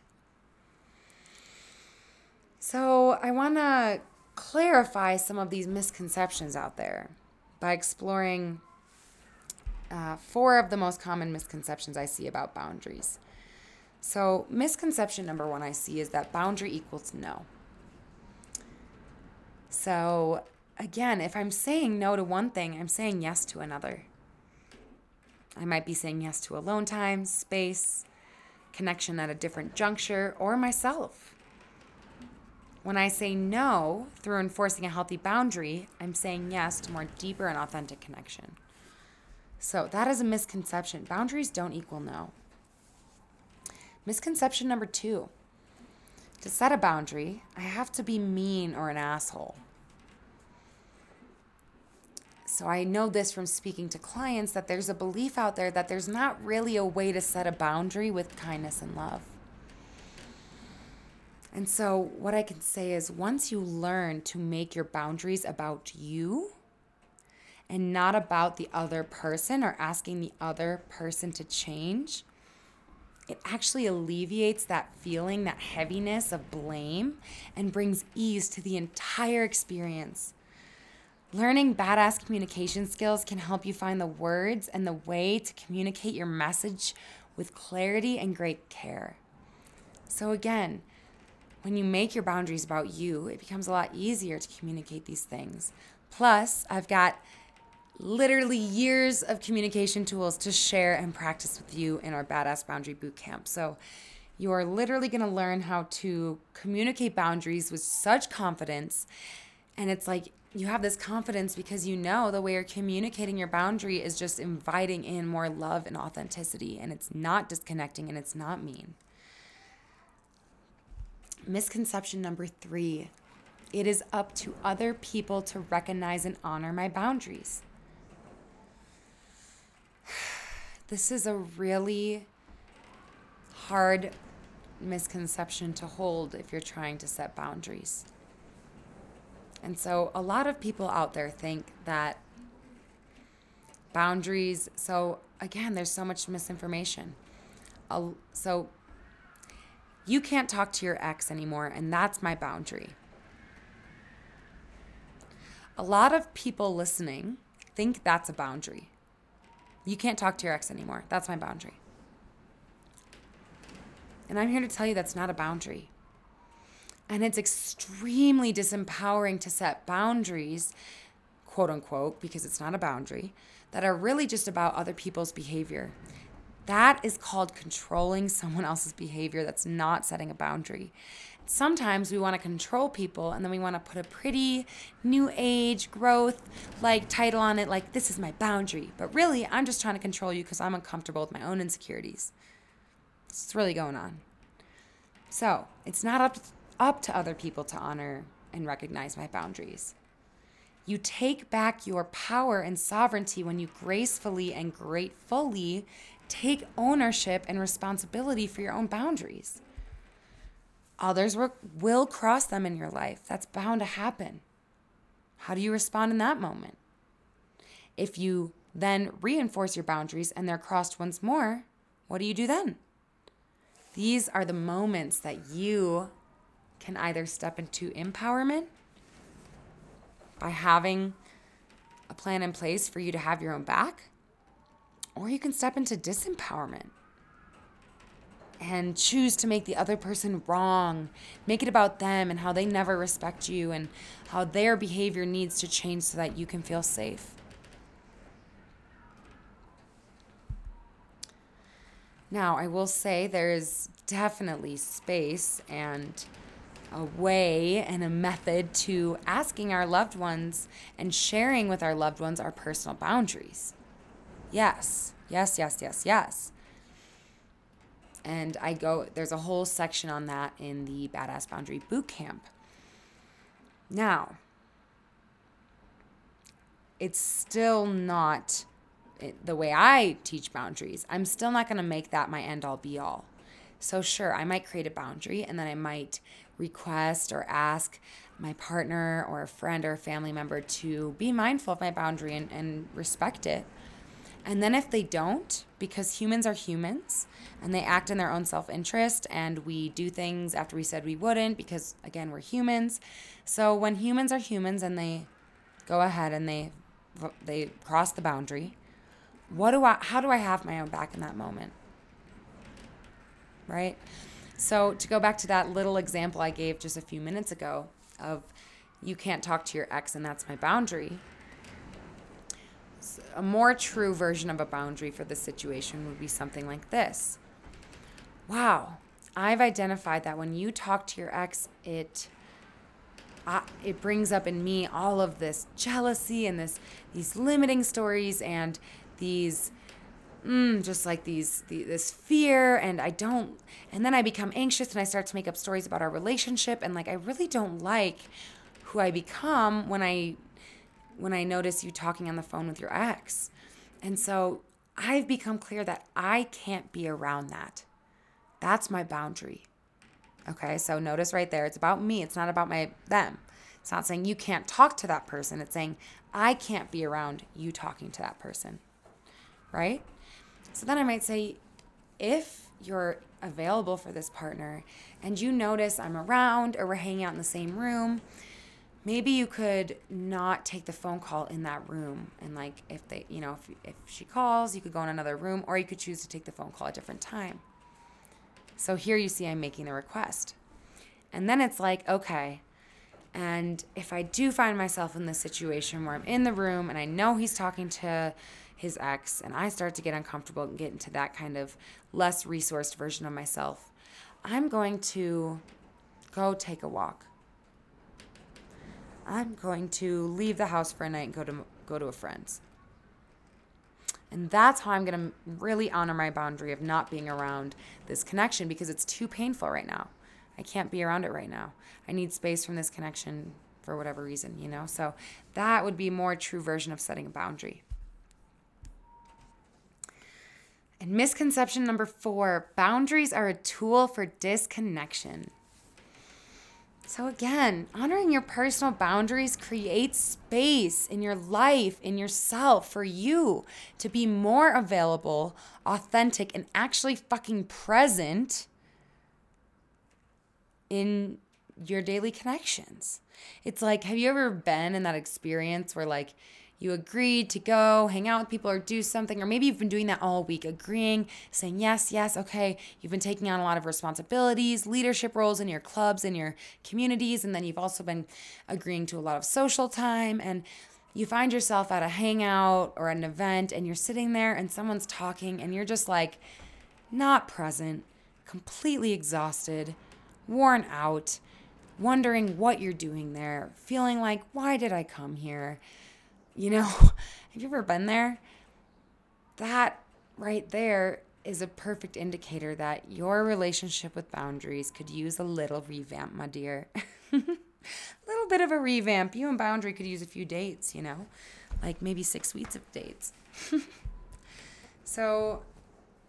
Speaker 1: So, I want to clarify some of these misconceptions out there by exploring uh, four of the most common misconceptions I see about boundaries. So, misconception number one I see is that boundary equals no. So, again, if I'm saying no to one thing, I'm saying yes to another. I might be saying yes to alone time, space, connection at a different juncture, or myself. When I say no through enforcing a healthy boundary, I'm saying yes to more deeper and authentic connection. So that is a misconception. Boundaries don't equal no. Misconception number two to set a boundary, I have to be mean or an asshole. So I know this from speaking to clients that there's a belief out there that there's not really a way to set a boundary with kindness and love. And so, what I can say is once you learn to make your boundaries about you and not about the other person or asking the other person to change, it actually alleviates that feeling, that heaviness of blame, and brings ease to the entire experience. Learning badass communication skills can help you find the words and the way to communicate your message with clarity and great care. So, again, when you make your boundaries about you, it becomes a lot easier to communicate these things. Plus, I've got literally years of communication tools to share and practice with you in our Badass Boundary Bootcamp. So, you are literally going to learn how to communicate boundaries with such confidence. And it's like you have this confidence because you know the way you're communicating your boundary is just inviting in more love and authenticity. And it's not disconnecting and it's not mean. Misconception number three it is up to other people to recognize and honor my boundaries. This is a really hard misconception to hold if you're trying to set boundaries. And so, a lot of people out there think that boundaries, so again, there's so much misinformation. So, you can't talk to your ex anymore, and that's my boundary. A lot of people listening think that's a boundary. You can't talk to your ex anymore. That's my boundary. And I'm here to tell you that's not a boundary. And it's extremely disempowering to set boundaries, quote unquote, because it's not a boundary, that are really just about other people's behavior. That is called controlling someone else's behavior. That's not setting a boundary. Sometimes we want to control people and then we want to put a pretty new age growth like title on it, like this is my boundary. But really, I'm just trying to control you because I'm uncomfortable with my own insecurities. It's really going on. So it's not up, up to other people to honor and recognize my boundaries. You take back your power and sovereignty when you gracefully and gratefully take ownership and responsibility for your own boundaries. Others will cross them in your life. That's bound to happen. How do you respond in that moment? If you then reinforce your boundaries and they're crossed once more, what do you do then? These are the moments that you can either step into empowerment by having a plan in place for you to have your own back, or you can step into disempowerment and choose to make the other person wrong. Make it about them and how they never respect you and how their behavior needs to change so that you can feel safe. Now, I will say there is definitely space and a way and a method to asking our loved ones and sharing with our loved ones our personal boundaries. Yes, yes, yes, yes, yes. And I go, there's a whole section on that in the Badass Boundary Boot Camp. Now, it's still not the way I teach boundaries, I'm still not going to make that my end all be all. So, sure, I might create a boundary and then I might request or ask my partner or a friend or a family member to be mindful of my boundary and, and respect it. And then if they don't, because humans are humans and they act in their own self interest and we do things after we said we wouldn't because, again, we're humans. So when humans are humans and they go ahead and they they cross the boundary, what do I how do I have my own back in that moment? Right? So to go back to that little example I gave just a few minutes ago of you can't talk to your ex and that's my boundary. A more true version of a boundary for this situation would be something like this. Wow, I've identified that when you talk to your ex, it I, it brings up in me all of this jealousy and this these limiting stories and these mm, just like these, the, this fear and i don't and then i become anxious and i start to make up stories about our relationship and like i really don't like who i become when i when i notice you talking on the phone with your ex. And so i've become clear that i can't be around that that's my boundary okay so notice right there it's about me it's not about my them it's not saying you can't talk to that person it's saying i can't be around you talking to that person right? So then I might say, if you're available for this partner and you notice I'm around or we're hanging out in the same room, maybe you could not take the phone call in that room. And like if they, you know, if, if she calls, you could go in another room or you could choose to take the phone call at a different time. So here you see I'm making the request. And then it's like, okay, and if I do find myself in this situation where I'm in the room and I know he's talking to his ex, and I start to get uncomfortable and get into that kind of less resourced version of myself, I'm going to go take a walk. I'm going to leave the house for a night and go to go to a friend's. And that's how I'm going to really honor my boundary of not being around this connection because it's too painful right now. I can't be around it right now. I need space from this connection for whatever reason, you know? So that would be more true version of setting a boundary. And misconception number four boundaries are a tool for disconnection. So, again, honoring your personal boundaries creates space in your life, in yourself, for you to be more available, authentic, and actually fucking present in your daily connections. It's like, have you ever been in that experience where, like, you agreed to go hang out with people or do something, or maybe you've been doing that all week, agreeing, saying yes, yes, okay. You've been taking on a lot of responsibilities, leadership roles in your clubs, in your communities, and then you've also been agreeing to a lot of social time. And you find yourself at a hangout or an event, and you're sitting there and someone's talking, and you're just like not present, completely exhausted, worn out, wondering what you're doing there, feeling like, why did I come here? You know, [laughs] have you ever been there? That right there is a perfect indicator that your relationship with boundaries could use a little revamp, my dear. [laughs] a little bit of a revamp. You and Boundary could use a few dates, you know, like maybe six weeks of dates. [laughs] so,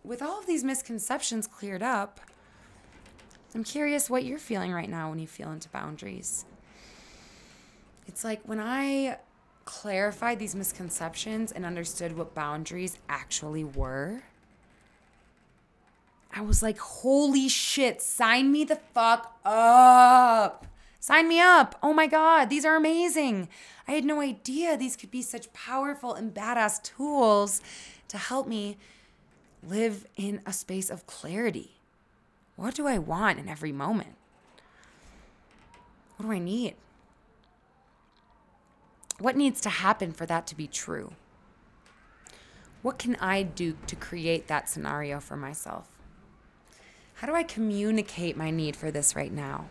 Speaker 1: with all of these misconceptions cleared up, I'm curious what you're feeling right now when you feel into boundaries. It's like when I clarified these misconceptions and understood what boundaries actually were, I was like, holy shit, sign me the fuck up. Sign me up. Oh my God, these are amazing. I had no idea these could be such powerful and badass tools to help me live in a space of clarity. What do I want in every moment? What do I need? What needs to happen for that to be true? What can I do to create that scenario for myself? How do I communicate my need for this right now?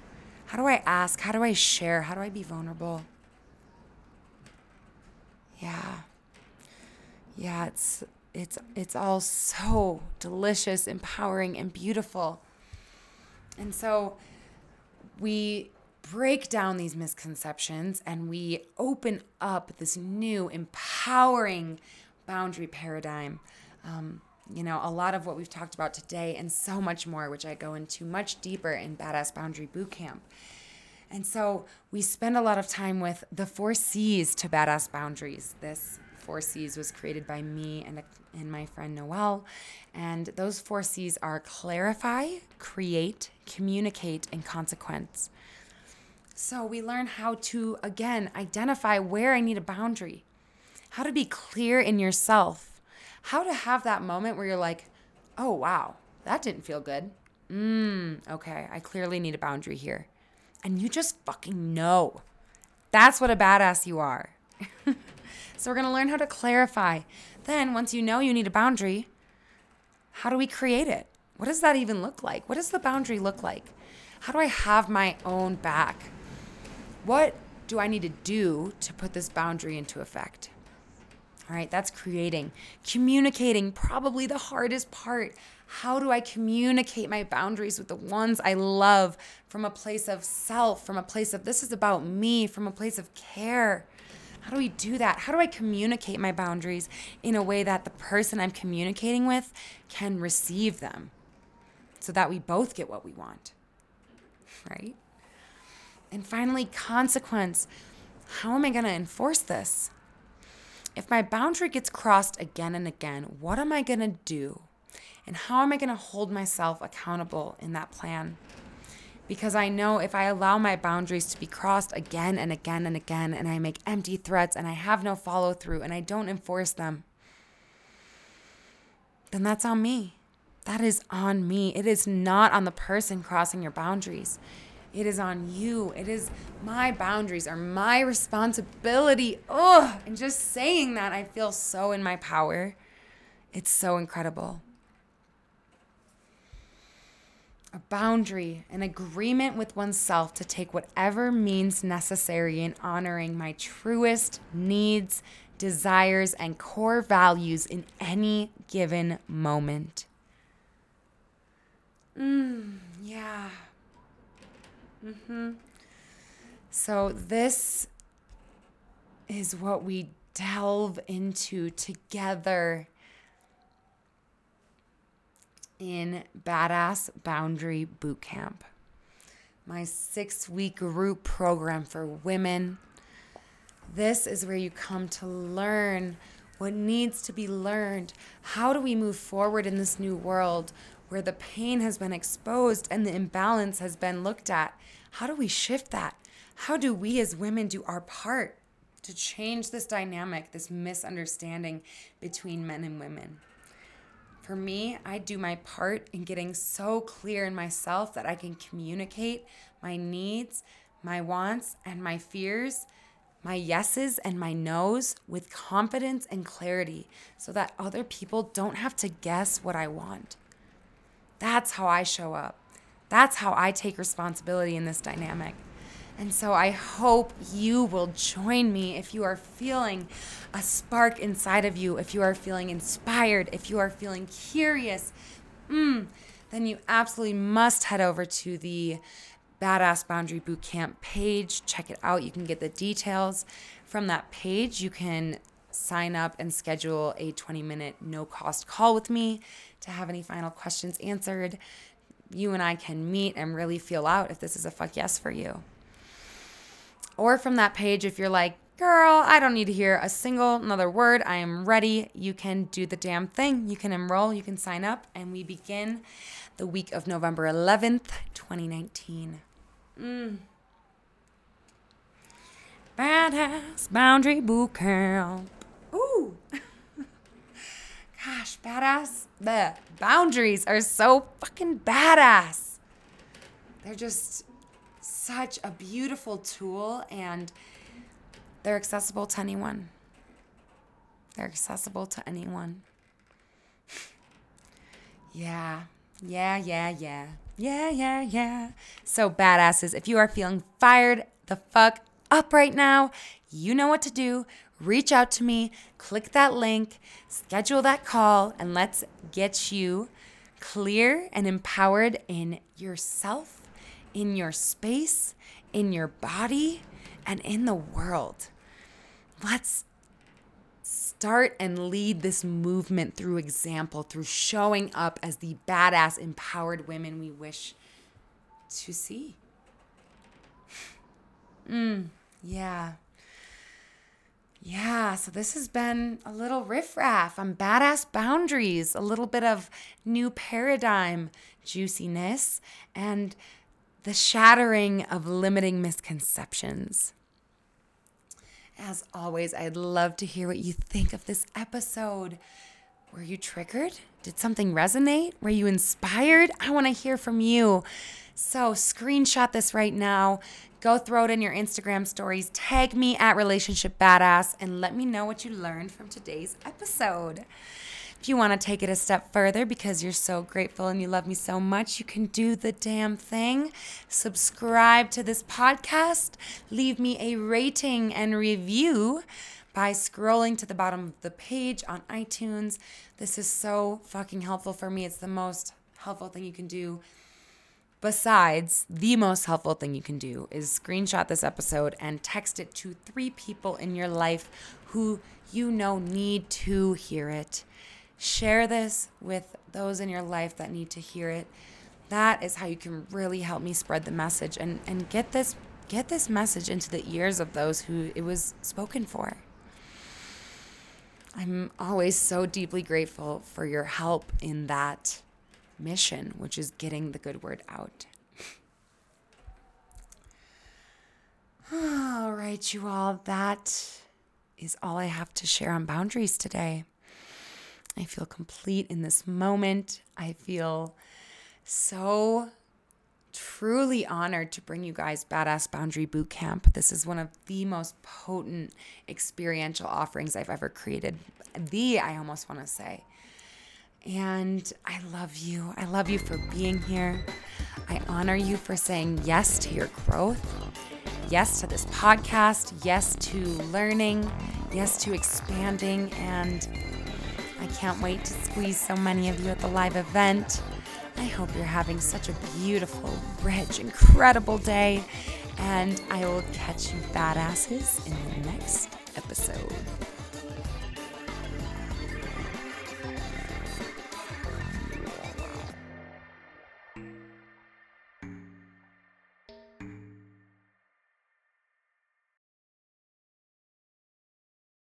Speaker 1: How do I ask? How do I share? How do I be vulnerable? Yeah. Yeah, it's it's it's all so delicious, empowering and beautiful. And so we break down these misconceptions and we open up this new empowering boundary paradigm. Um, you know, a lot of what we've talked about today and so much more, which I go into much deeper in Badass Boundary Bootcamp. And so we spend a lot of time with the four C's to Badass Boundaries. This four C's was created by me and, and my friend Noelle. And those four C's are clarify, create, communicate, and consequence. So we learn how to, again, identify where I need a boundary, how to be clear in yourself, how to have that moment where you're like, oh, wow, that didn't feel good. Mmm, okay, I clearly need a boundary here. And you just fucking know. That's what a badass you are. [laughs] so we're gonna learn how to clarify. Then, once you know you need a boundary, how do we create it? What does that even look like? What does the boundary look like? How do I have my own back? What do I need to do to put this boundary into effect? All right, that's creating. Communicating, probably the hardest part. How do I communicate my boundaries with the ones I love from a place of self, from a place of this is about me, from a place of care? How do we do that? How do I communicate my boundaries in a way that the person I'm communicating with can receive them so that we both get what we want? Right? And finally, consequence. How am I going to enforce this? If my boundary gets crossed again and again, what am I going to do? And how am I going to hold myself accountable in that plan? Because I know if I allow my boundaries to be crossed again and again and again, and I make empty threats and I have no follow through and I don't enforce them, then that's on me. That is on me. It is not on the person crossing your boundaries. It is on you. It is my boundaries are my responsibility. Oh, and just saying that, I feel so in my power. It's so incredible. A boundary, an agreement with oneself to take whatever means necessary in honoring my truest needs, desires, and core values in any given moment. Mm, yeah. Mm-hmm. So, this is what we delve into together in Badass Boundary Bootcamp, my six week group program for women. This is where you come to learn what needs to be learned. How do we move forward in this new world where the pain has been exposed and the imbalance has been looked at. How do we shift that? How do we as women do our part to change this dynamic, this misunderstanding between men and women? For me, I do my part in getting so clear in myself that I can communicate my needs, my wants, and my fears, my yeses and my nos with confidence and clarity so that other people don't have to guess what I want. That's how I show up. That's how I take responsibility in this dynamic. And so I hope you will join me if you are feeling a spark inside of you, if you are feeling inspired, if you are feeling curious, mm, then you absolutely must head over to the Badass Boundary Bootcamp page. Check it out. You can get the details from that page. You can sign up and schedule a 20 minute no cost call with me to have any final questions answered. You and I can meet and really feel out if this is a fuck yes for you. Or from that page, if you're like, Girl, I don't need to hear a single another word. I am ready. You can do the damn thing. You can enroll, you can sign up, and we begin the week of November 11th, 2019. Mm. Badass Boundary Boot Camp. Gosh, badass. The boundaries are so fucking badass. They're just such a beautiful tool and they're accessible to anyone. They're accessible to anyone. [laughs] yeah, yeah, yeah, yeah. Yeah, yeah, yeah. So, badasses, if you are feeling fired the fuck up right now, you know what to do. Reach out to me, click that link, schedule that call, and let's get you clear and empowered in yourself, in your space, in your body, and in the world. Let's start and lead this movement through example, through showing up as the badass, empowered women we wish to see. [laughs] Mm, yeah. Yeah, so this has been a little riffraff on badass boundaries, a little bit of new paradigm juiciness, and the shattering of limiting misconceptions. As always, I'd love to hear what you think of this episode. Were you triggered? Did something resonate? Were you inspired? I want to hear from you. So, screenshot this right now. Go throw it in your Instagram stories. Tag me at Relationship Badass and let me know what you learned from today's episode. If you want to take it a step further because you're so grateful and you love me so much, you can do the damn thing. Subscribe to this podcast, leave me a rating and review by scrolling to the bottom of the page on iTunes. This is so fucking helpful for me. It's the most helpful thing you can do. Besides, the most helpful thing you can do is screenshot this episode and text it to three people in your life who you know need to hear it. Share this with those in your life that need to hear it. That is how you can really help me spread the message and, and get this get this message into the ears of those who it was spoken for. I'm always so deeply grateful for your help in that mission, which is getting the good word out. [sighs] all right, you all, that is all I have to share on boundaries today. I feel complete in this moment. I feel so truly honored to bring you guys Badass Boundary Boot Camp. This is one of the most potent experiential offerings I've ever created. The, I almost want to say. And I love you. I love you for being here. I honor you for saying yes to your growth, yes to this podcast, yes to learning, yes to expanding, and I can't wait to squeeze so many of you at the live event. I hope you're having such a beautiful, rich, incredible day. And I will catch you badasses in the next episode.